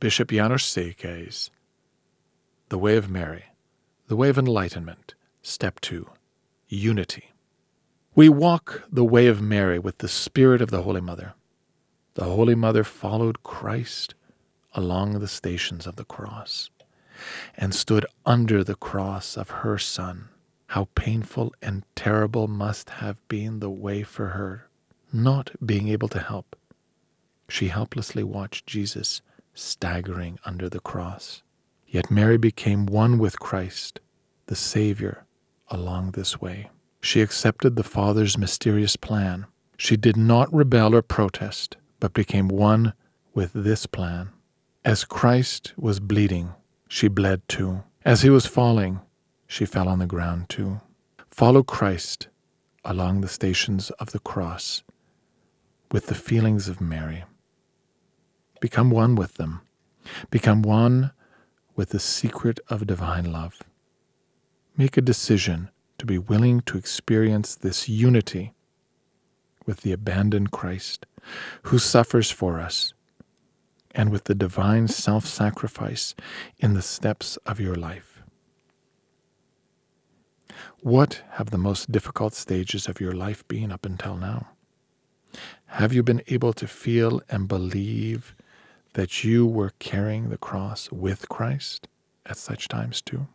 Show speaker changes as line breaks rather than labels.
Bishop János Székely's The Way of Mary, The Way of Enlightenment, Step 2 Unity. We walk the way of Mary with the spirit of the Holy Mother. The Holy Mother followed Christ along the stations of the cross and stood under the cross of her Son. How painful and terrible must have been the way for her, not being able to help. She helplessly watched Jesus staggering under the cross. Yet Mary became one with Christ, the Savior, along this way. She accepted the Father's mysterious plan. She did not rebel or protest, but became one with this plan. As Christ was bleeding, she bled too. As he was falling, she fell on the ground too. Follow Christ along the stations of the cross with the feelings of Mary. Become one with them. Become one with the secret of divine love. Make a decision to be willing to experience this unity with the abandoned Christ who suffers for us and with the divine self sacrifice in the steps of your life. What have the most difficult stages of your life been up until now? Have you been able to feel and believe that you were carrying the cross with Christ at such times too?